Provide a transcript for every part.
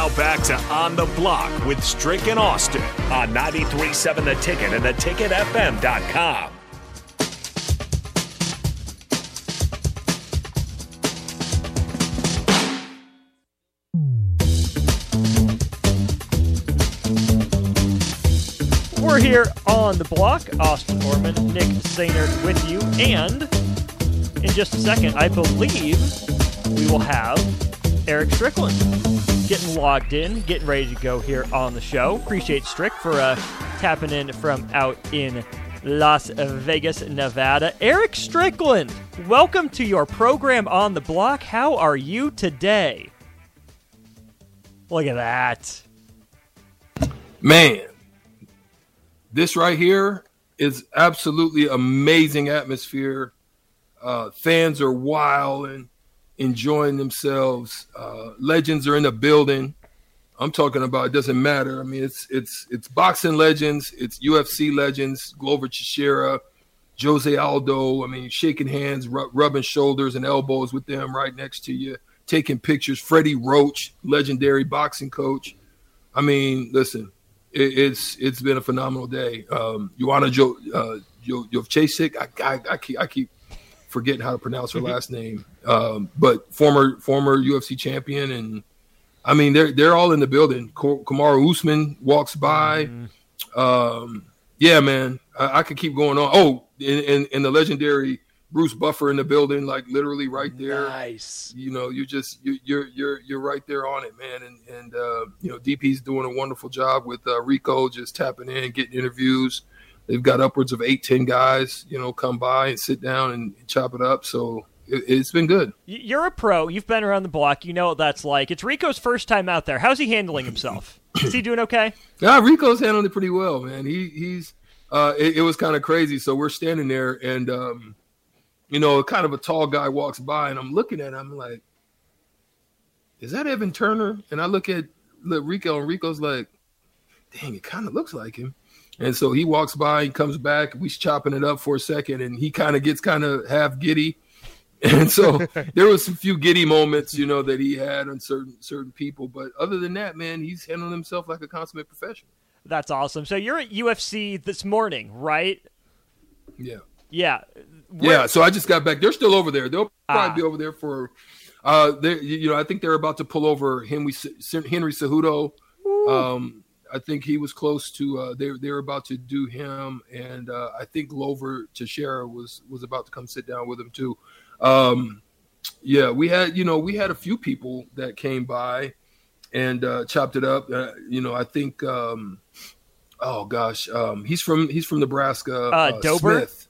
Now back to On the Block with Strick and Austin on 93.7 The Ticket and theticketfm.com. We're here on the block. Austin Orman, Nick Sainert with you. And in just a second, I believe we will have Eric Strickland getting logged in, getting ready to go here on the show. Appreciate Strick for uh, tapping in from out in Las Vegas, Nevada. Eric Strickland, welcome to your program on the block. How are you today? Look at that. Man, this right here is absolutely amazing atmosphere. Uh, fans are wild and enjoying themselves. Uh, legends are in the building. I'm talking about it doesn't matter. I mean, it's it's it's boxing legends, it's UFC legends, Glover Teixeira, Jose Aldo. I mean, shaking hands, ru- rubbing shoulders and elbows with them right next to you, taking pictures. Freddie Roach, legendary boxing coach. I mean, listen, it, it's it's been a phenomenal day. Um, Joanna Jo uh, Jo Jovchasik, I, I, I keep I keep forgetting how to pronounce her last name, um, but former former UFC champion, and I mean they're they're all in the building. Kamaru Usman walks by. Um, yeah, man, I, I could keep going on. Oh, and, and, and the legendary Bruce Buffer in the building, like literally right there. Nice. You know, you're just you, you're you're you're right there on it, man. And and uh, you know, DP's doing a wonderful job with uh, Rico, just tapping in, getting interviews. They've got upwards of eight, ten guys, you know, come by and sit down and chop it up. So it, it's been good. You're a pro. You've been around the block. You know what that's like. It's Rico's first time out there. How's he handling himself? Is he doing okay? Yeah, Rico's handling it pretty well, man. He he's uh, it, it was kind of crazy. So we're standing there, and um, you know, kind of a tall guy walks by, and I'm looking at him. I'm like, "Is that Evan Turner?" And I look at look, Rico, and Rico's like, "Dang, it kind of looks like him." And so he walks by, he comes back, we chopping it up for a second, and he kind of gets kind of half giddy. And so there was a few giddy moments, you know, that he had on certain certain people. But other than that, man, he's handling himself like a consummate professional. That's awesome. So you're at UFC this morning, right? Yeah. Yeah. Yeah, so I just got back. They're still over there. They'll probably Ah. be over there for, uh, they you know, I think they're about to pull over Henry Henry Cejudo. Um, I think he was close to. Uh, they they were about to do him, and uh, I think Glover Teixeira was was about to come sit down with him too. Um, yeah, we had you know we had a few people that came by and uh, chopped it up. Uh, you know, I think. Um, oh gosh, um, he's from he's from Nebraska. Uh, Dober? Smith.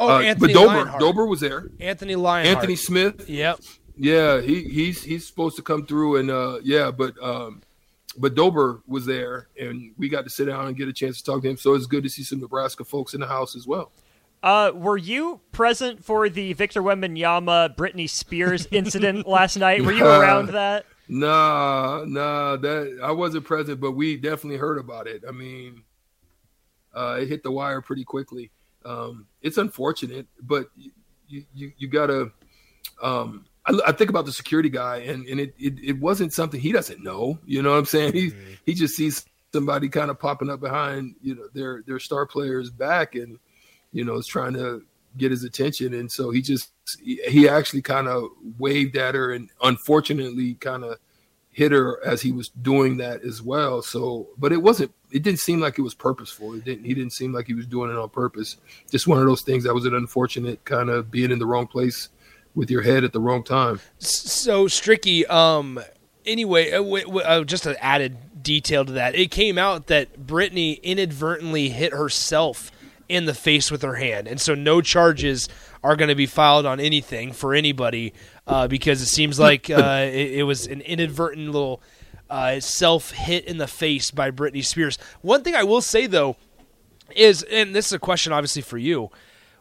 Oh, Uh, Anthony but Dober, Lionheart. Dober was there. Anthony Lionheart. Anthony Smith. Yep. Yeah, he he's he's supposed to come through and uh yeah, but um but Dober was there and we got to sit down and get a chance to talk to him. So it's good to see some Nebraska folks in the house as well. Uh, were you present for the Victor Wembanyama Britney Spears incident last night? Were you around that? Nah, nah, that I wasn't present, but we definitely heard about it. I mean, uh, it hit the wire pretty quickly. Um, it's unfortunate, but you you, you gotta. Um, I, I think about the security guy, and and it, it it wasn't something he doesn't know. You know what I'm saying? He mm-hmm. he just sees somebody kind of popping up behind you know their their star player's back, and you know is trying to get his attention, and so he just he, he actually kind of waved at her, and unfortunately, kind of hit her as he was doing that as well. So, but it wasn't. It didn't seem like it was purposeful. It didn't. He didn't seem like he was doing it on purpose. Just one of those things that was an unfortunate kind of being in the wrong place with your head at the wrong time. So Stricky, um, anyway, uh, w- w- uh, just an added detail to that. It came out that Britney inadvertently hit herself in the face with her hand, and so no charges are going to be filed on anything for anybody uh, because it seems like uh, it, it was an inadvertent little uh, self hit in the face by Britney Spears. One thing I will say though is, and this is a question obviously for you,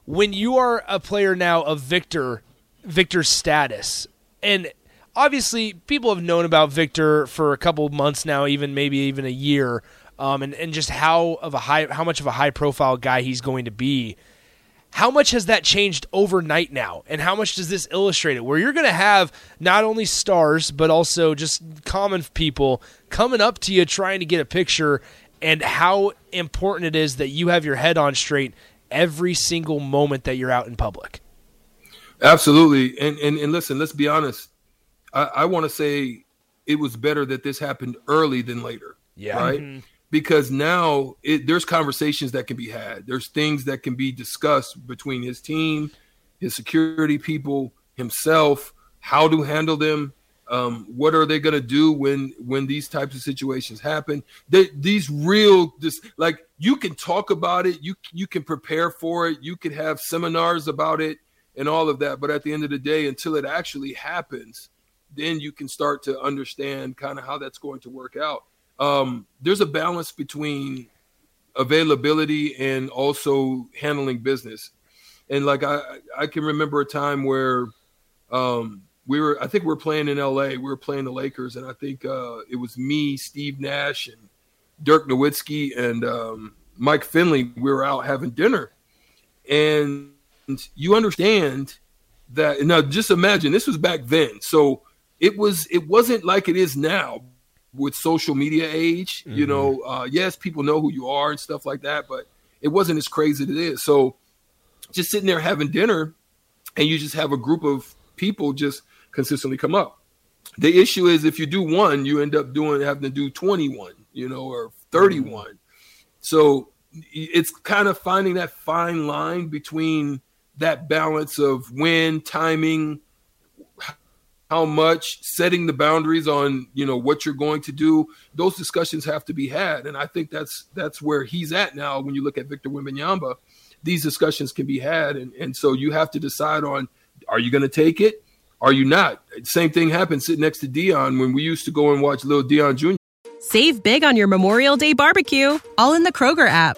when you are a player now of Victor, Victor's status, and obviously people have known about Victor for a couple months now, even maybe even a year, um, and and just how of a high, how much of a high profile guy he's going to be. How much has that changed overnight now? And how much does this illustrate it? Where you're going to have not only stars, but also just common people coming up to you trying to get a picture, and how important it is that you have your head on straight every single moment that you're out in public. Absolutely. And and, and listen, let's be honest. I, I want to say it was better that this happened early than later. Yeah. Right. Mm-hmm because now it, there's conversations that can be had. There's things that can be discussed between his team, his security people, himself, how to handle them. Um, what are they going to do when when these types of situations happen? They, these real, this like you can talk about it, you you can prepare for it, you can have seminars about it, and all of that. But at the end of the day, until it actually happens, then you can start to understand kind of how that's going to work out um, there's a balance between availability and also handling business. And like I, I can remember a time where um, we were, I think we were playing in LA. We were playing the Lakers, and I think uh, it was me, Steve Nash, and Dirk Nowitzki, and um, Mike Finley. We were out having dinner, and you understand that. Now, just imagine this was back then, so it was. It wasn't like it is now with social media age, mm-hmm. you know, uh, yes, people know who you are and stuff like that, but it wasn't as crazy as it is. So just sitting there having dinner and you just have a group of people just consistently come up. The issue is if you do one, you end up doing having to do 21, you know, or 31. Mm-hmm. So it's kind of finding that fine line between that balance of when, timing, how much setting the boundaries on you know what you're going to do those discussions have to be had. And i think that's that's where he's at now when you look at victor Wembanyama these discussions can be had. And, and so you have to decide on are you going to take it? Are you not? Same thing happened sitting next to Deion when we used to go and watch little Deion Jr. Save big on your Memorial Day barbecue all in the Kroger app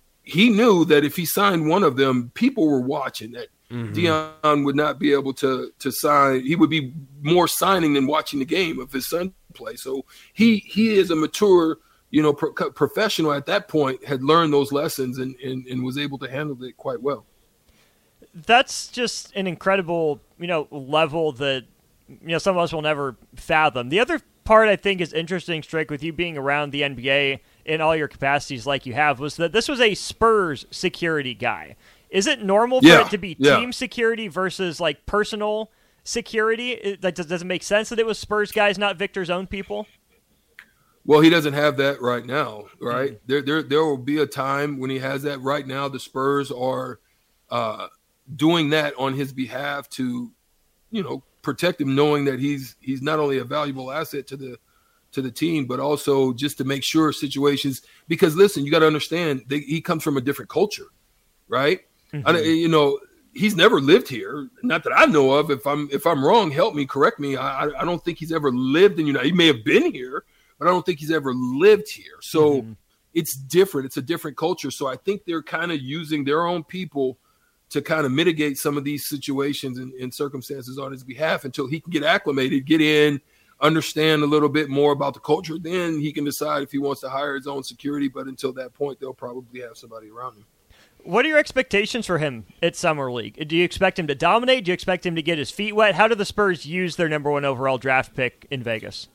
he knew that if he signed one of them, people were watching that mm-hmm. Deion would not be able to to sign. He would be more signing than watching the game of his son play. So he he is a mature, you know, pro- professional at that point. Had learned those lessons and, and and was able to handle it quite well. That's just an incredible, you know, level that you know some of us will never fathom. The other part I think is interesting, Strick, with you being around the NBA in all your capacities like you have was that this was a Spurs security guy. Is it normal for yeah, it to be yeah. team security versus like personal security? Like, does, does it make sense that it was Spurs guys, not Victor's own people? Well, he doesn't have that right now, right? Mm-hmm. There, there, there will be a time when he has that. Right now, the Spurs are uh, doing that on his behalf to, you know, protect him, knowing that he's he's not only a valuable asset to the to the team, but also just to make sure situations. Because listen, you got to understand, they, he comes from a different culture, right? Mm-hmm. I, you know, he's never lived here, not that I know of. If I'm if I'm wrong, help me, correct me. I I don't think he's ever lived in. United. he may have been here, but I don't think he's ever lived here. So mm-hmm. it's different. It's a different culture. So I think they're kind of using their own people to kind of mitigate some of these situations and, and circumstances on his behalf until he can get acclimated, get in understand a little bit more about the culture, then he can decide if he wants to hire his own security. But until that point, they'll probably have somebody around him. What are your expectations for him at Summer League? Do you expect him to dominate? Do you expect him to get his feet wet? How do the Spurs use their number one overall draft pick in Vegas?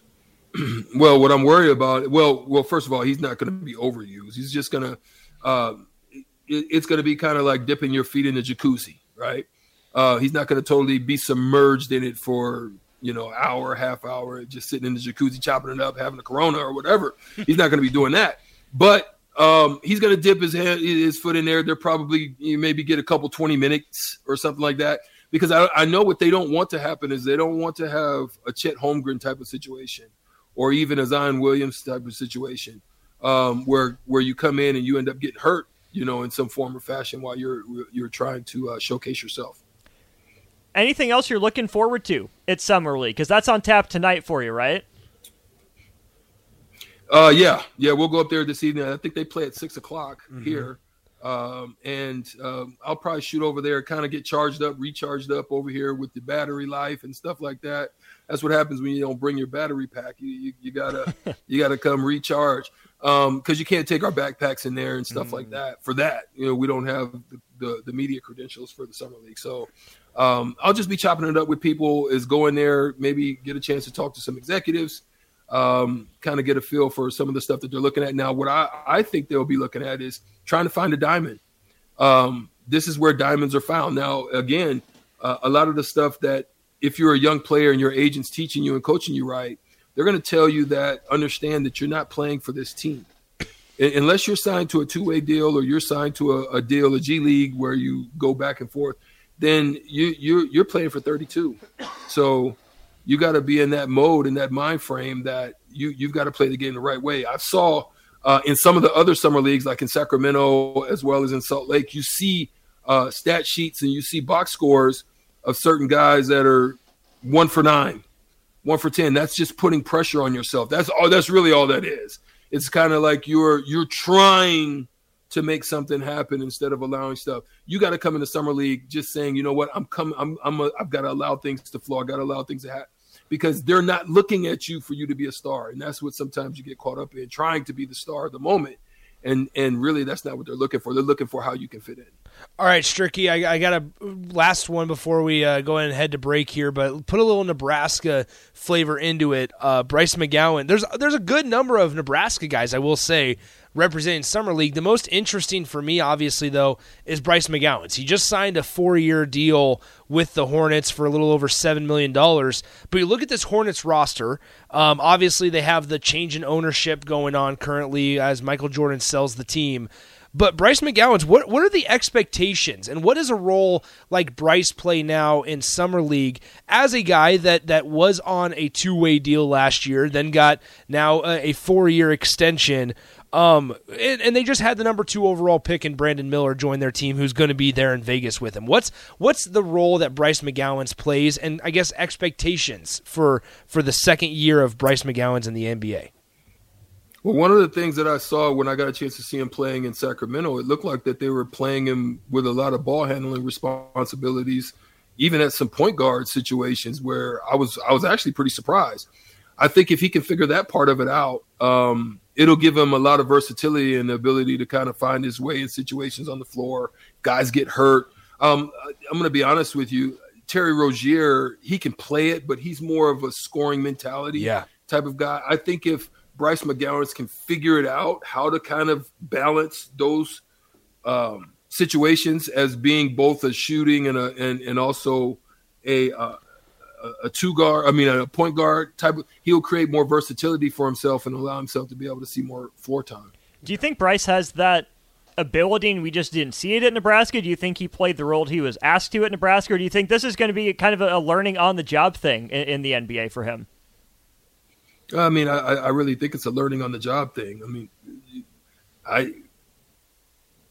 well, what I'm worried about, well, well, first of all, he's not going to be overused. He's just going to, uh, it, it's going to be kind of like dipping your feet in the jacuzzi, right? Uh, he's not going to totally be submerged in it for you know, hour, half hour, just sitting in the jacuzzi, chopping it up, having a Corona or whatever. He's not going to be doing that. but um, he's going to dip his hand, his foot in there. They're probably maybe get a couple twenty minutes or something like that because I, I know what they don't want to happen is they don't want to have a Chet Holmgren type of situation or even a Zion Williams type of situation um, where where you come in and you end up getting hurt, you know, in some form or fashion while you're you're trying to uh, showcase yourself. Anything else you're looking forward to at Summer League? Because that's on tap tonight for you, right? Uh, yeah, yeah, we'll go up there this evening. I think they play at six o'clock mm-hmm. here, um, and um, I'll probably shoot over there, kind of get charged up, recharged up over here with the battery life and stuff like that. That's what happens when you don't bring your battery pack. You you, you gotta you gotta come recharge because um, you can't take our backpacks in there and stuff mm. like that. For that, you know, we don't have the, the, the media credentials for the summer league. So um, I'll just be chopping it up with people. Is going there, maybe get a chance to talk to some executives um, kind of get a feel for some of the stuff that they're looking at now. What I, I think they'll be looking at is trying to find a diamond. Um, this is where diamonds are found. Now, again, uh, a lot of the stuff that if you're a young player and your agent's teaching you and coaching you right, they're going to tell you that understand that you're not playing for this team. Unless you're signed to a two way deal or you're signed to a, a, deal, a G League where you go back and forth, then you, you you're playing for 32. So you got to be in that mode in that mind frame that you you've got to play the game the right way. I saw uh, in some of the other summer leagues, like in Sacramento as well as in Salt Lake, you see uh, stat sheets and you see box scores of certain guys that are one for nine, one for ten. That's just putting pressure on yourself. That's all. That's really all that is. It's kind of like you're you're trying to make something happen instead of allowing stuff. You got to come in the summer league just saying, you know what, I'm coming. I'm I'm a, I've got to allow things to flow. I got to allow things to happen because they're not looking at you for you to be a star. And that's what sometimes you get caught up in trying to be the star of the moment. And and really that's not what they're looking for. They're looking for how you can fit in. All right, Stricky, I, I got a last one before we uh, go ahead and head to break here, but put a little Nebraska flavor into it. Uh, Bryce McGowan, there's there's a good number of Nebraska guys, I will say, representing Summer League. The most interesting for me, obviously, though, is Bryce McGowens. He just signed a four year deal with the Hornets for a little over $7 million. But you look at this Hornets roster, um, obviously, they have the change in ownership going on currently as Michael Jordan sells the team. But Bryce McGowens, what what are the expectations, and what does a role like Bryce play now in summer league as a guy that that was on a two way deal last year, then got now a, a four year extension? Um, and, and, they just had the number two overall pick in Brandon Miller join their team, who's going to be there in Vegas with him. What's what's the role that Bryce McGowens plays, and I guess expectations for for the second year of Bryce McGowens in the NBA? Well, one of the things that I saw when I got a chance to see him playing in Sacramento, it looked like that they were playing him with a lot of ball handling responsibilities, even at some point guard situations where I was I was actually pretty surprised. I think if he can figure that part of it out, um, it'll give him a lot of versatility and the ability to kind of find his way in situations on the floor. Guys get hurt. Um, I'm going to be honest with you. Terry Rozier, he can play it, but he's more of a scoring mentality yeah. type of guy. I think if Bryce McGowens can figure it out, how to kind of balance those um, situations as being both a shooting and a and, and also a uh, a, two guard, I mean, a point guard type. He'll create more versatility for himself and allow himself to be able to see more floor time. Do you think Bryce has that ability and we just didn't see it at Nebraska? Do you think he played the role he was asked to at Nebraska, or do you think this is going to be kind of a learning on the job thing in, in the NBA for him? I mean, I, I really think it's a learning on the job thing. I mean, I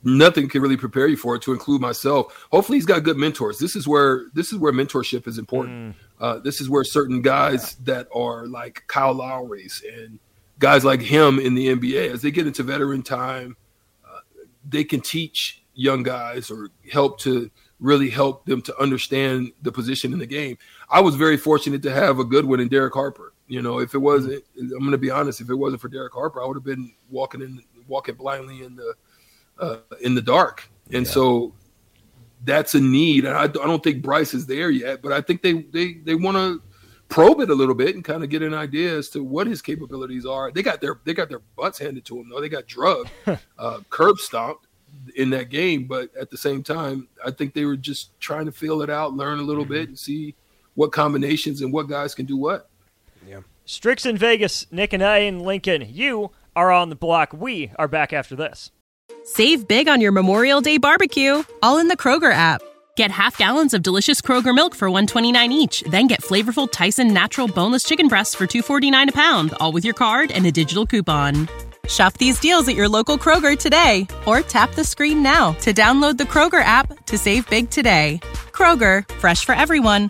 nothing can really prepare you for it to include myself hopefully he's got good mentors this is where this is where mentorship is important mm. uh, this is where certain guys yeah. that are like kyle lowry's and guys like him in the nba as they get into veteran time uh, they can teach young guys or help to really help them to understand the position in the game i was very fortunate to have a good one in derek harper you know if it wasn't i'm going to be honest if it wasn't for derek harper i would have been walking in walking blindly in the uh, in the dark. And yeah. so that's a need. And I, I, don't think Bryce is there yet, but I think they they they want to probe it a little bit and kind of get an idea as to what his capabilities are. They got their they got their butts handed to them though. They got drugged, uh, curb stomped in that game, but at the same time, I think they were just trying to feel it out, learn a little mm-hmm. bit, and see what combinations and what guys can do what. Strick's in Vegas, Nick and I in Lincoln. You are on the block. We are back after this. Save big on your Memorial Day barbecue, all in the Kroger app. Get half gallons of delicious Kroger milk for 129 each, then get flavorful Tyson natural boneless chicken breasts for 249 a pound, all with your card and a digital coupon. Shop these deals at your local Kroger today or tap the screen now to download the Kroger app to save big today. Kroger, fresh for everyone.